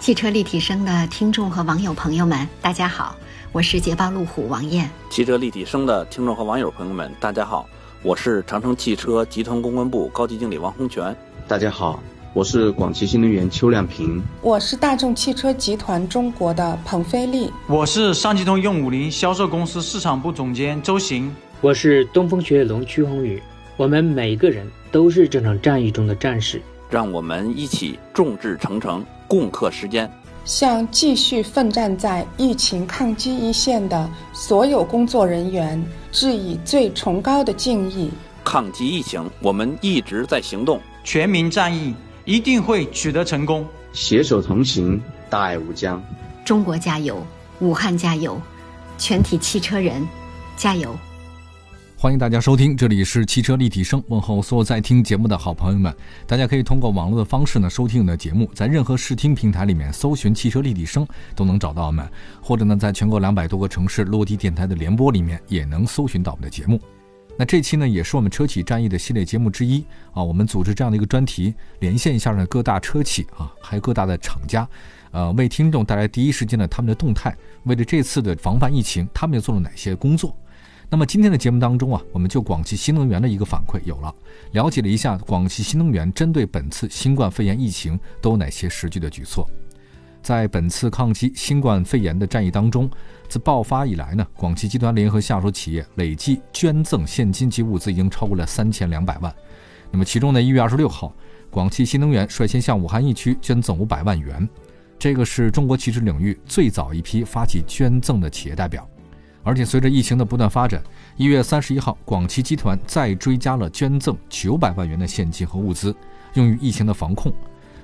汽车立体声的听众和网友朋友们，大家好，我是捷豹路虎王艳。汽车立体声的听众和网友朋友们，大家好，我是长城汽车集团公关部高级经理王洪全。大家好，我是广汽新能源邱亮平。我是大众汽车集团中国的彭飞利。我是上汽通用五菱销售公司市场部总监周行。我是东风雪铁龙屈宏宇。我们每个人都是这场战役中的战士。让我们一起众志成城，共克时艰，向继续奋战在疫情抗击一线的所有工作人员致以最崇高的敬意。抗击疫情，我们一直在行动，全民战役一定会取得成功，携手同行，大爱无疆。中国加油，武汉加油，全体汽车人加油！欢迎大家收听，这里是汽车立体声，问候所有在听节目的好朋友们。大家可以通过网络的方式呢收听我们的节目，在任何视听平台里面搜寻“汽车立体声”都能找到我们，或者呢在全国两百多个城市落地电台的联播里面也能搜寻到我们的节目。那这期呢也是我们车企战役的系列节目之一啊，我们组织这样的一个专题，连线一下呢各大车企啊，还有各大的厂家，呃，为听众带来第一时间的他们的动态，为了这次的防范疫情，他们又做了哪些工作？那么今天的节目当中啊，我们就广汽新能源的一个反馈有了，了解了一下广汽新能源针对本次新冠肺炎疫情都有哪些实际的举措。在本次抗击新冠肺炎的战役当中，自爆发以来呢，广汽集团联合下属企业累计捐赠现金及物资已经超过了三千两百万。那么其中呢，一月二十六号，广汽新能源率先向武汉疫区捐赠五百万元，这个是中国汽车领域最早一批发起捐赠的企业代表。而且随着疫情的不断发展，一月三十一号，广汽集团再追加了捐赠九百万元的现金和物资，用于疫情的防控。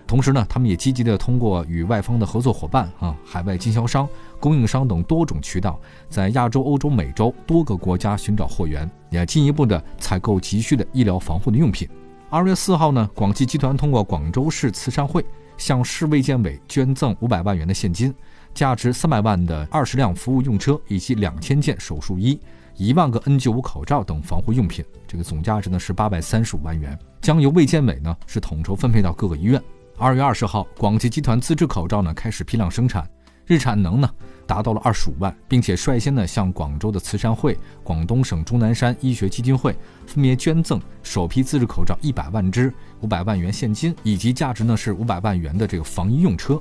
同时呢，他们也积极的通过与外方的合作伙伴啊、海外经销商、供应商等多种渠道，在亚洲、欧洲、美洲多个国家寻找货源，也进一步的采购急需的医疗防护的用品。二月四号呢，广汽集团通过广州市慈善会向市卫健委捐赠五百万元的现金。价值三百万的二十辆服务用车，以及两千件手术衣、一万个 N95 口罩等防护用品，这个总价值呢是八百三十五万元，将由卫健委呢是统筹分配到各个医院。二月二十号，广汽集团自制口罩呢开始批量生产，日产能呢达到了二十五万，并且率先呢向广州的慈善会、广东省钟南山医学基金会分别捐赠首批自制口罩一百万只、五百万元现金，以及价值呢是五百万元的这个防疫用车。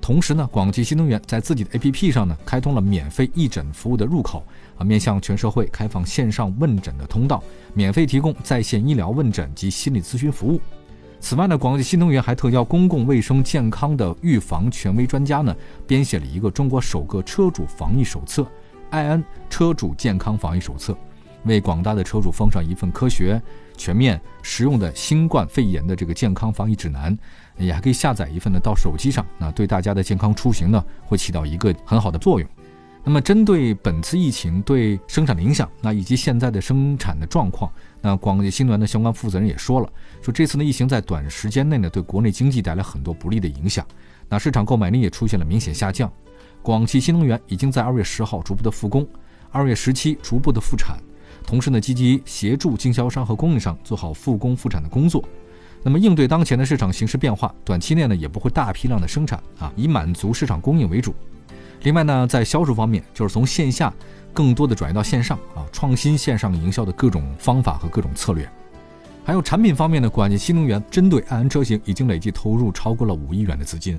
同时呢，广汽新能源在自己的 APP 上呢，开通了免费义诊服务的入口啊，面向全社会开放线上问诊的通道，免费提供在线医疗问诊及心理咨询服务。此外呢，广汽新能源还特邀公共卫生健康的预防权威专家呢，编写了一个中国首个车主防疫手册——爱安车主健康防疫手册，为广大的车主奉上一份科学、全面、实用的新冠肺炎的这个健康防疫指南。也还可以下载一份呢，到手机上，那对大家的健康出行呢，会起到一个很好的作用。那么，针对本次疫情对生产的影响，那以及现在的生产的状况，那广汽新能源的相关负责人也说了，说这次的疫情在短时间内呢，对国内经济带来很多不利的影响，那市场购买力也出现了明显下降。广汽新能源已经在二月十号逐步的复工，二月十七逐步的复产，同时呢，积极协助经销商和供应商做好复工复产的工作。那么应对当前的市场形势变化，短期内呢也不会大批量的生产啊，以满足市场供应为主。另外呢，在销售方面，就是从线下更多的转移到线上啊，创新线上营销的各种方法和各种策略。还有产品方面呢，广汽新能源针对爱安车型已经累计投入超过了五亿元的资金。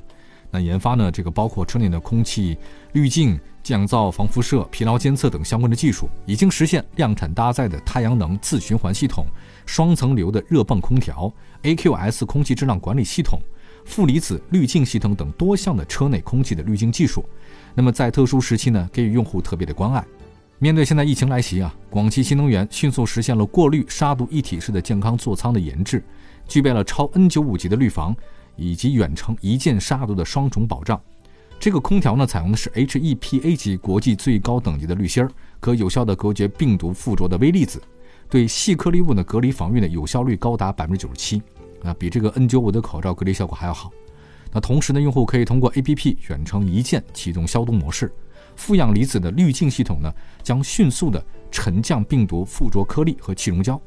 那研发呢，这个包括车内的空气滤镜、降噪、防辐射、疲劳监测等相关的技术，已经实现量产搭载的太阳能自循环系统、双层流的热泵空调、AQS 空气质量管理系统、负离子滤镜系统等多项的车内空气的滤镜技术。那么在特殊时期呢，给予用户特别的关爱。面对现在疫情来袭啊，广汽新能源迅速实现了过滤杀毒一体式的健康座舱的研制，具备了超 N95 级的滤防。以及远程一键杀毒的双重保障，这个空调呢采用的是 HEPA 级国际最高等级的滤芯儿，可有效的隔绝病毒附着的微粒子，对细颗粒物的隔离防御呢有效率高达百分之九十七，啊，比这个 N95 的口罩隔离效果还要好。那同时呢，用户可以通过 APP 远程一键启动消毒模式，负氧离子的滤镜系统呢将迅速的沉降病毒附着颗粒和气溶胶。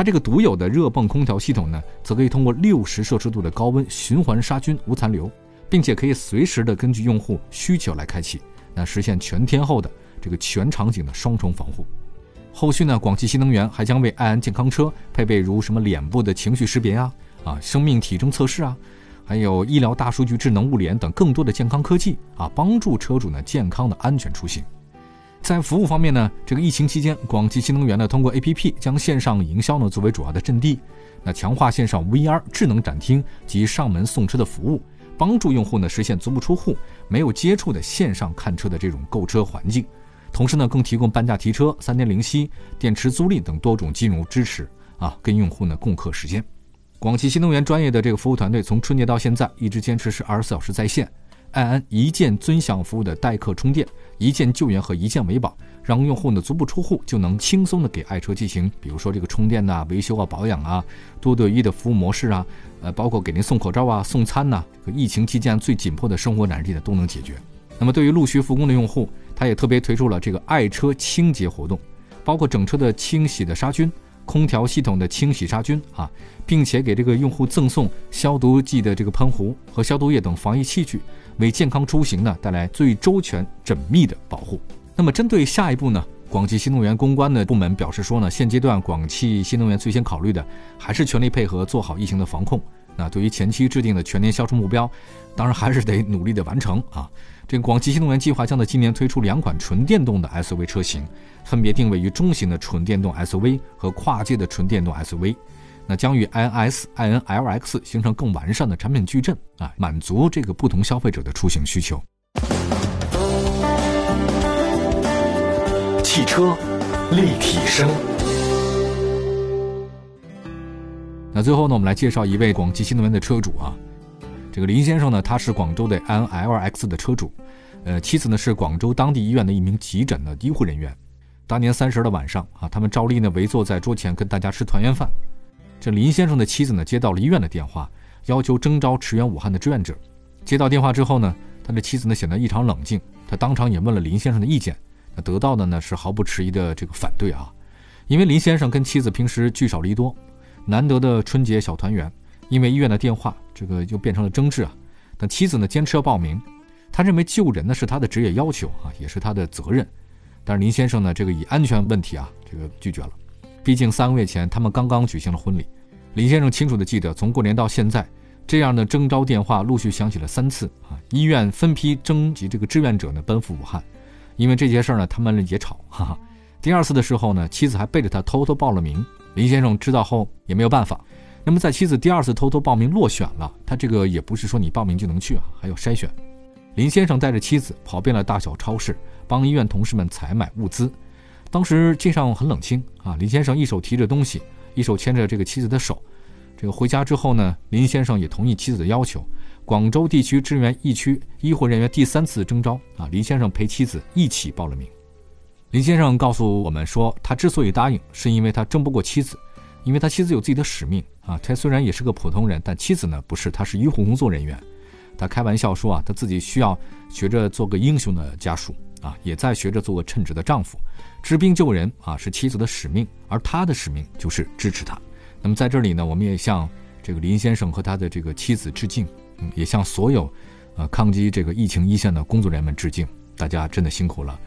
它这个独有的热泵空调系统呢，则可以通过六十摄氏度的高温循环杀菌无残留，并且可以随时的根据用户需求来开启，那实现全天候的这个全场景的双重防护。后续呢，广汽新能源还将为爱安健康车配备如什么脸部的情绪识别啊、啊生命体征测试啊，还有医疗大数据、智能物联等更多的健康科技啊，帮助车主呢健康的安全出行。在服务方面呢，这个疫情期间，广汽新能源呢通过 APP 将线上营销呢作为主要的阵地，那强化线上 VR 智能展厅及上门送车的服务，帮助用户呢实现足不出户、没有接触的线上看车的这种购车环境。同时呢，更提供半价提车、三年零息、电池租赁等多种金融支持啊，跟用户呢共克时艰。广汽新能源专业的这个服务团队从春节到现在一直坚持是二十四小时在线，爱安一键尊享服务的代客充电、一键救援和一键维保，让用户呢足不出户就能轻松的给爱车进行，比如说这个充电呐、维修啊、保养啊，多对一的服务模式啊，呃，包括给您送口罩啊、送餐呐，这个疫情期间最紧迫的生活难题呢都能解决。那么对于陆续复工的用户，他也特别推出了这个爱车清洁活动，包括整车的清洗的杀菌、空调系统的清洗杀菌啊，并且给这个用户赠送消毒剂的这个喷壶和消毒液等防疫器具，为健康出行呢带来最周全、缜密的保护。那么针对下一步呢，广汽新能源公关的部门表示说呢，现阶段广汽新能源最先考虑的还是全力配合做好疫情的防控。那对于前期制定的全年销售目标，当然还是得努力的完成啊。这个广汽新能源计划将在今年推出两款纯电动的 SUV 车型，分别定位于中型的纯电动 SUV 和跨界的纯电动 SUV，那将与 iNS、iNLX 形成更完善的产品矩阵啊，满足这个不同消费者的出行需求。汽车立体声。那最后呢，我们来介绍一位广汽新能源的车主啊。这个林先生呢，他是广州的 N L X 的车主，呃，妻子呢是广州当地医院的一名急诊的医护人员。大年三十的晚上啊，他们照例呢围坐在桌前跟大家吃团圆饭。这林先生的妻子呢接到了医院的电话，要求征召驰援武汉的志愿者。接到电话之后呢，他的妻子呢显得异常冷静，他当场也问了林先生的意见，那得到的呢是毫不迟疑的这个反对啊，因为林先生跟妻子平时聚少离多，难得的春节小团圆。因为医院的电话，这个就变成了争执啊。但妻子呢坚持要报名，他认为救人呢是他的职业要求啊，也是他的责任。但是林先生呢，这个以安全问题啊，这个拒绝了。毕竟三个月前他们刚刚举行了婚礼。林先生清楚的记得，从过年到现在，这样的征召电话陆续响起了三次啊。医院分批征集这个志愿者呢奔赴武汉，因为这些事儿呢他们也吵。哈哈。第二次的时候呢，妻子还背着他偷偷报了名。林先生知道后也没有办法。那么，在妻子第二次偷偷报名落选了，他这个也不是说你报名就能去啊，还要筛选。林先生带着妻子跑遍了大小超市，帮医院同事们采买物资。当时街上很冷清啊，林先生一手提着东西，一手牵着这个妻子的手。这个回家之后呢，林先生也同意妻子的要求。广州地区支援疫区医护人员第三次征召啊，林先生陪妻子一起报了名。林先生告诉我们说，他之所以答应，是因为他争不过妻子。因为他妻子有自己的使命啊，他虽然也是个普通人，但妻子呢不是，他是医护工作人员。他开玩笑说啊，他自己需要学着做个英雄的家属啊，也在学着做个称职的丈夫。治病救人啊是妻子的使命，而他的使命就是支持他。那么在这里呢，我们也向这个林先生和他的这个妻子致敬，也向所有呃抗击这个疫情一线的工作人员们致敬。大家真的辛苦了，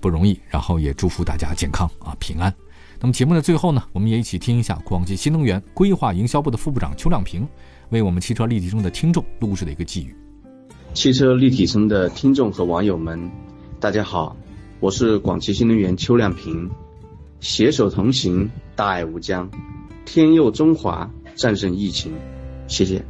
不容易。然后也祝福大家健康啊平安。那么节目的最后呢，我们也一起听一下广汽新能源规划营销部的副部长邱亮平为我们汽车立体声的听众录制的一个寄语。汽车立体声的听众和网友们，大家好，我是广汽新能源邱亮平。携手同行，大爱无疆，天佑中华，战胜疫情。谢谢。